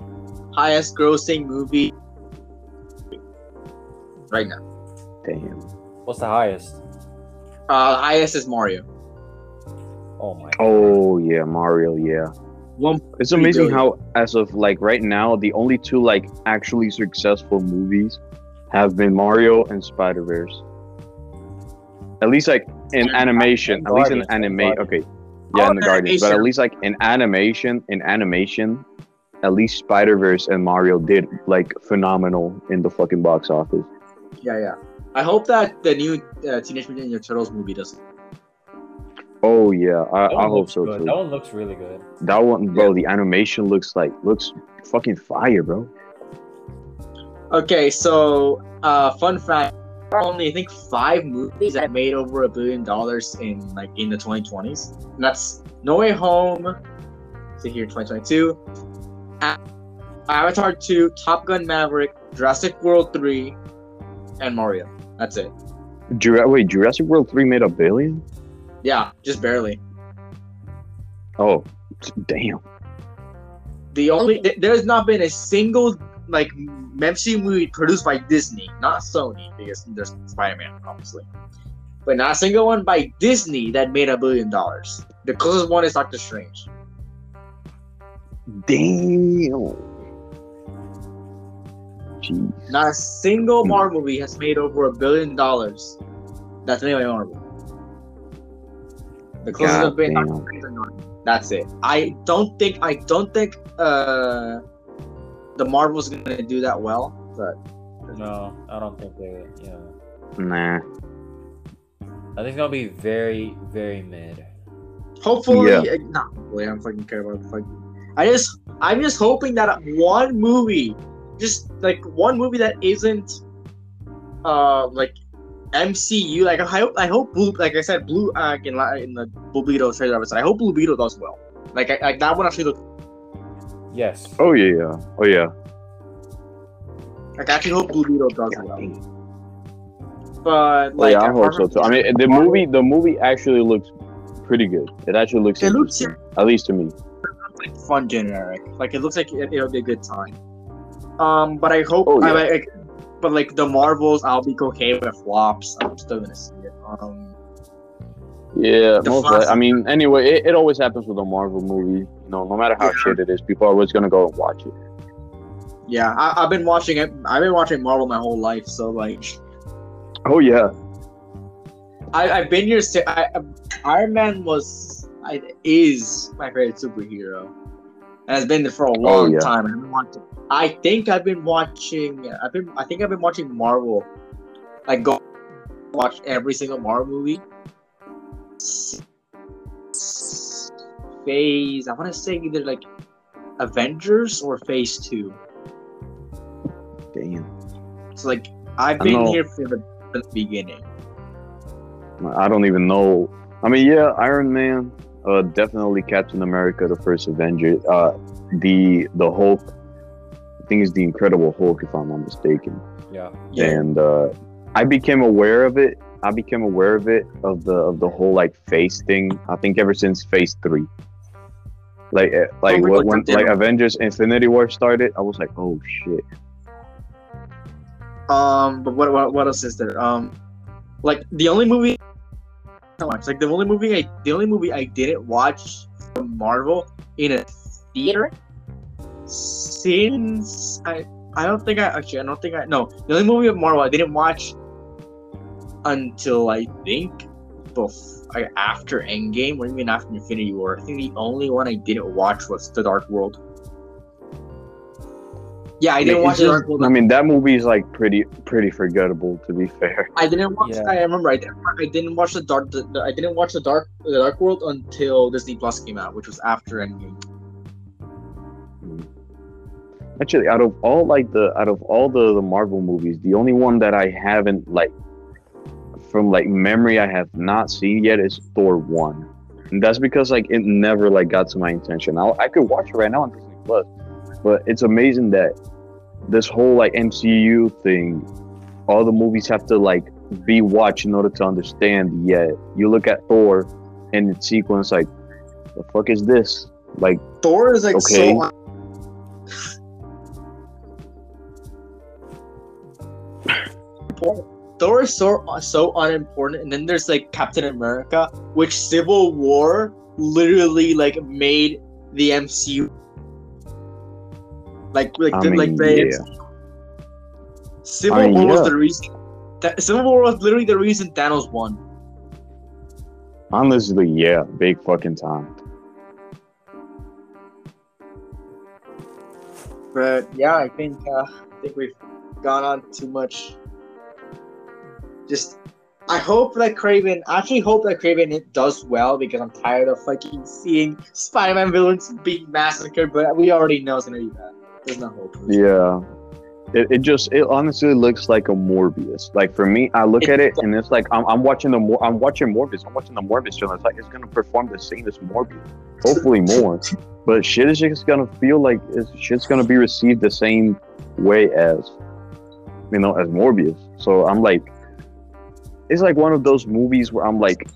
highest grossing movie right now. Damn. What's the highest? Uh, highest is Mario. Oh my. Oh yeah, Mario. Yeah. One. It's amazing good. how, as of like right now, the only two like actually successful movies have been Mario and Spider Verse. At least like in animation, at least in Guardians, anime. Okay, Oh, yeah, in the Guardians, but at least like in animation, in animation, at least Spider Verse and Mario did like phenomenal in the fucking box office. Yeah, yeah. I hope that the new uh, Teenage Mutant Ninja Turtles movie does. Oh yeah, I, I hope so good. too. That one looks really good. That one, bro, the animation looks like looks fucking fire, bro. Okay, so uh, fun fact: there are only I think five movies that made over a billion dollars in like in the 2020s. And that's No Way Home. See here, 2022. Avatar 2, Top Gun Maverick, Jurassic World 3, and Mario. That's it. Jura- wait, Jurassic World three made a billion? Yeah, just barely. Oh, damn. The only th- there's not been a single like MCU movie produced by Disney, not Sony, because there's Spider-Man, obviously, but not a single one by Disney that made a billion dollars. The closest one is Doctor Strange. Damn. Jeez. Not a single Marvel movie has made over a billion dollars. That's made by Marvel. The closest God been. Doctor Strange. That's it. I don't think I don't think uh the Marvel's gonna do that well, but No, I don't think they. Yeah, Nah. I think it's gonna be very, very mid. Hopefully, Yeah. not hopefully. I'm fucking care about fucking. I just, I'm just hoping that one movie, just like one movie that isn't, uh, like MCU. Like I hope I hope Blue like I said Blue uh, in, li- in the Blue Beetle trailer episode. I hope Blue Beetle does well. Like I, like that one actually look. Yes. Oh yeah, yeah. Oh yeah. Like I actually hope Blue Beetle does well. But Oh, like yeah, I hope so too. I mean, the movie, the movie actually looks pretty good. It actually looks, It looks at least to me. like fun generic. Like it looks like it, it'll be a good time. Um, but I hope. Oh, I, yeah. like, but like the Marvels, I'll be okay with flops. I'm still gonna see it. Um, Yeah, The most first- I mean, anyway, it, it always happens with a Marvel movie. Know, no matter how Yeah. shit it is, people are always gonna go and watch it. yeah, I, I've been watching it. I've been watching Marvel my whole life, so like, Oh yeah, I, I've been here. si- I, I, Iron Man was I, is my favorite superhero, and has been there for a oh, long Oh, yeah. time. I've been watching. I think I've been watching. I've been. I think I've been watching Marvel. Like go watch every single Marvel movie. S- Phase. I want to say either like Avengers or Phase Two. damn. So like I've I been know. here for the, the beginning. I don't even know. I mean, yeah, Iron Man, uh, definitely Captain America, the first Avenger, uh, the the Hulk. I think it's the Incredible Hulk, if I'm not mistaken. Yeah. Yeah. and uh, I became aware of it. I became aware of it of the of the whole like face thing. I think ever since Phase Three, like eh, like Oh, when, when like Avengers Infinity War started, I was like, oh shit. Um, but what, what what else is there? Um, like the only movie I watched, like the only movie I the only movie I didn't watch from Marvel in a theater since I I don't think I actually I don't think I no the only movie of Marvel I didn't watch until I think bef- I, after Endgame or even after Infinity War. I think the only one I didn't watch was The Dark World. Yeah, I didn't It's watch The just- Dark World. I mean, that movie is like pretty pretty forgettable to be fair. I didn't watch. Yeah. I remember. I didn't, I didn't watch the dark. The, the- I didn't watch the dark. The Dark World until Disney Plus came out, which was after Endgame. Actually, out of all like the out of all the, the Marvel movies, the only one that I haven't like from like memory I have not seen yet is Thor one, and that's because like it never like got to my intention. I, I could watch it right now on Disney Plus, but it's amazing that this whole like MCU thing, all the movies have to like be watched in order to understand. Yet you look at Thor and its sequence, like the fuck is this? Like Thor is like Okay. so. Thor is so so unimportant, and then there's like Captain America, which Civil War literally like made the MCU. Like like I the- like mean, the yeah. Civil I mean, War was the reason. That Civil War was literally the reason Thanos won. Honestly, yeah, big fucking time. But yeah, I think uh, I think we've gone on too much. Just, I hope that Kraven. I actually hope that Kraven it does well because I'm tired of fucking seeing Spider-Man villains being massacred. But we already know it's gonna be bad. There's no hope. Yeah. It, it just it honestly looks like a Morbius. Like for me, I look It- at it and it's like I'm, I'm watching the Mor- I'm watching Morbius. I'm watching the Morbius trailer. It's like it's gonna perform the same as Morbius. Hopefully more. but shit is just gonna feel like it's, shit's gonna be received the same way as you know as Morbius. So I'm like, it's like one of those movies where I'm like,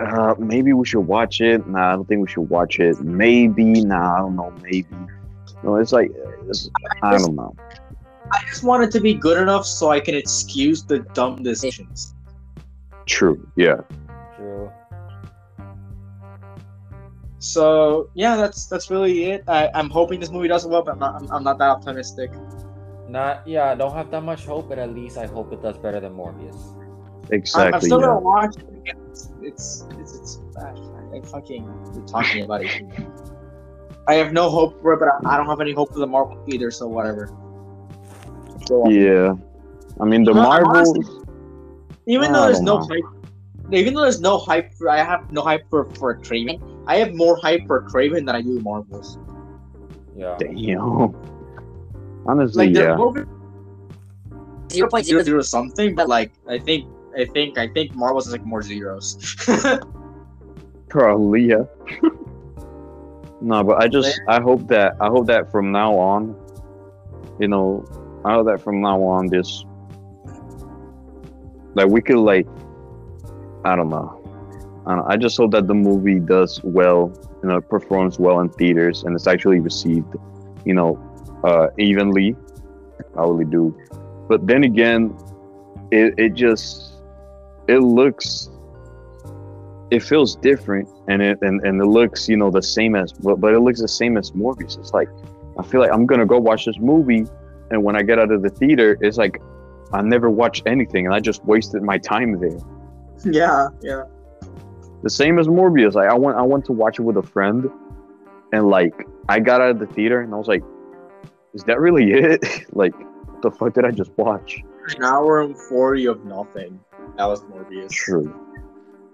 uh, maybe we should watch it. Nah, I don't think we should watch it. Maybe, nah, I don't know. Maybe. No, it's like it's, I don't know. I just want it to be good enough so I can excuse the dumb decisions. True. Yeah. True. So yeah, that's that's really it. I, I'm hoping this movie does well, but I'm not. I'm, I'm not that optimistic. Not yeah, I don't have that much hope, but at least I hope it does better than Morbius. I, Exactly. I'm still yeah. gonna watch it. It's it's it's, it's bad. I fucking we're talking about it. I have no hope for it, but I, I don't have any hope for the Marvel either. So whatever. So, Yeah. I mean, the I'm Marvels. honestly- even though there's no know. hype, even though there's no hype for, I have no hype for for Kraven. I have more hype for Kraven than I do Marvels. Yeah. Damn. Honestly, Like yeah. both Zero point zero zero. zero something, but like I think I think I think Marvel's has like more zeros. Probably, yeah. no, but I just I hope that I hope that from now on, you know, I hope that from now on this like we could like I don't know. I, don't, I just hope that the movie does well, you know, performs well in theaters and it's actually received, you know, uh evenly. I really do. But then again, it, it just it looks it feels different and it and, and it looks you know the same as but, but it looks the same as Morbius. It's like I feel like I'm gonna go watch this movie and when I get out of the theater, it's like I never watched anything and I just wasted my time there. yeah, yeah. The same as Morbius. Like I went I went to watch it with a friend and like I got out of the theater and I was like, is that really it? like what the fuck did I just watch? An hour and forty of nothing. That was Morbius. True.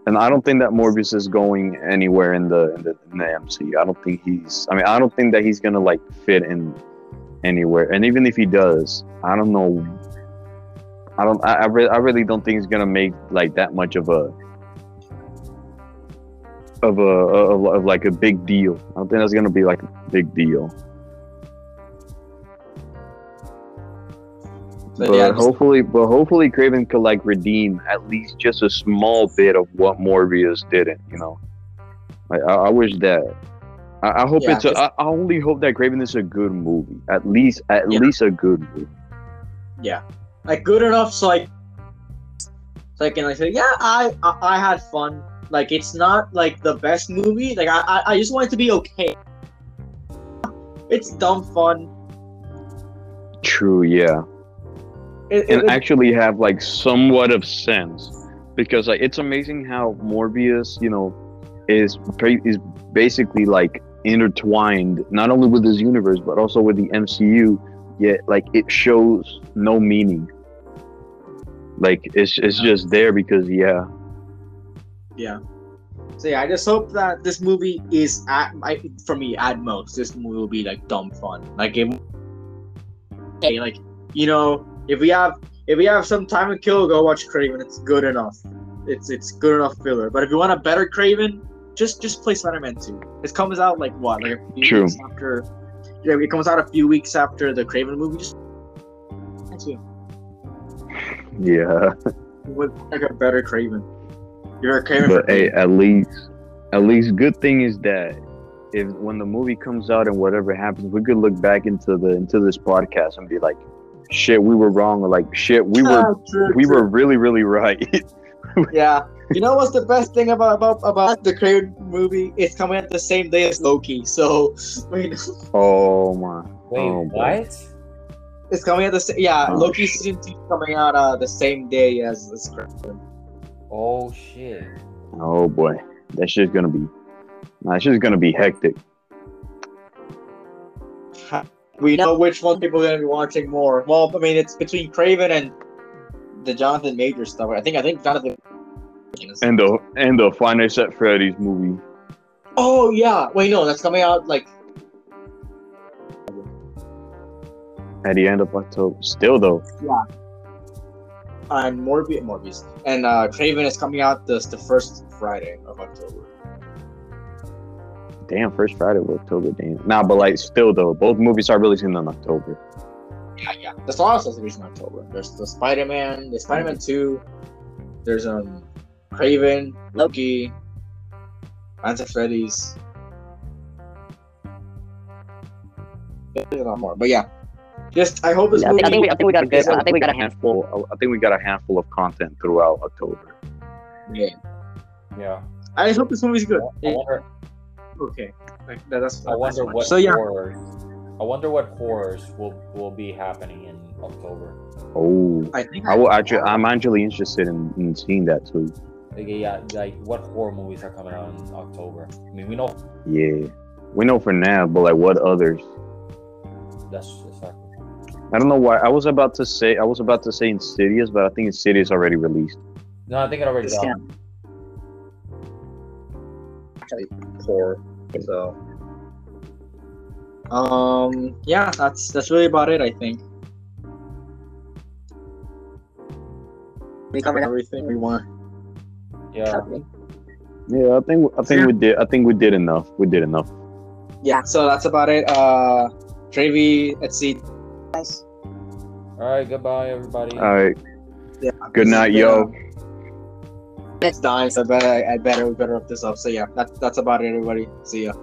And I don't think that Morbius is going anywhere in the in the, in the MCU. I don't think he's. I mean, I don't think that he's gonna like fit in anywhere. And even if he does, I don't know. I don't. I I, re- I really don't think he's gonna make like that much of a of a of, of like a big deal. I don't think that's gonna be like a big deal. But But yeah, just- hopefully, but hopefully, Kraven could like redeem at least just a small bit of what Morbius didn't. You know, like I, I wish that. I, I hope Yeah, it's. A, I, I only hope that Kraven is a good movie. At least, at Yeah. least a good movie. yeah, like good enough so like, so I can like say, yeah, I, I I had fun. Like it's not like the best movie. Like I I, I just want it to be okay. It's dumb fun. True. Yeah. It, and it- actually have like somewhat of sense because like it's amazing how Morbius, you know, is is basically like intertwined not only with this universe but also with the MCU. Yet like it shows no meaning. Like it's it's just there because yeah, yeah. So yeah, I just hope that this movie is at I, for me at most. This movie will be like dumb fun. Like it, hey, like you know, if we have if we have some time to kill, go watch Kraven. It's good enough. It's it's good enough filler. But if you want a better Kraven, just just play Spider-Man Two. It comes out like what, like a few True. weeks after. Yeah, it comes out a few weeks after the Kraven movie. Just two yeah. with like a better Kraven. You're a Kraven. But hey, at least at least good thing is that if when the movie comes out and whatever happens, we could look back into the into this podcast and be like, shit, we were wrong, or like shit, we were True, we true. were really really right. Yeah. You know what's the best thing about about, about the Kraven movie? It's coming out the same day as Loki. So wait, oh my. Wait, Oh, boy. what? it's coming out the same. Yeah, Oh, Loki shit. season two coming out uh, the same day as this Kraven. Oh shit. Oh boy, that shit's gonna be. That shit's gonna be hectic. We know which one people are gonna be watching more. Well, I mean, it's between Kraven and the Jonathan Major stuff. I think I think Jonathan. And the and the Final Set Freddy's movie. Oh yeah, wait no, that's coming out like At the end of October. Still though. Yeah. And Morbius, Morbius, and uh, Kraven is coming out the the first Friday of October. Damn, first Friday of October, damn. Nah, but like still though, both movies are releasing in October. Yeah, yeah. There's a lot of stuff released in October. There's the Spider Man, the Spider Man Two. There's um, Kraven, Loki, Fantastic Freddy's. There's a lot more, but yeah. Just I hope this I movie. think, I think we, I think we got a good. I think we got a handful. Handful I think we got a handful of content throughout October. Yeah. Yeah. I just hope this movie's good. I wonder. Okay, like, that, that's. I wonder that's what So yeah, horrors. I wonder what horrors will will be happening in October. Oh. I think I will actually I'm actually interested in, in seeing that too. Like, yeah, like what horror movies are coming out in October? I mean, we know Yeah. We know for now, but like what others? that's exactly. I don't know why. I was about to say I was about to say Insidious, but I think Insidious already released. No, I think it already This done. actually poor. So, um, yeah, that's that's really about it. I think. We covered everything we want. Yeah. Yeah, I think I think Yeah. we did. I think we did enough. We did enough. Yeah, so that's about it. Uh, Trxvy, let's see. All right. Goodbye, everybody. All right. Yeah, Good night, yo. It's dying, so I better, I better, we better wrap this up. So yeah, that's that's about it, everybody. See ya.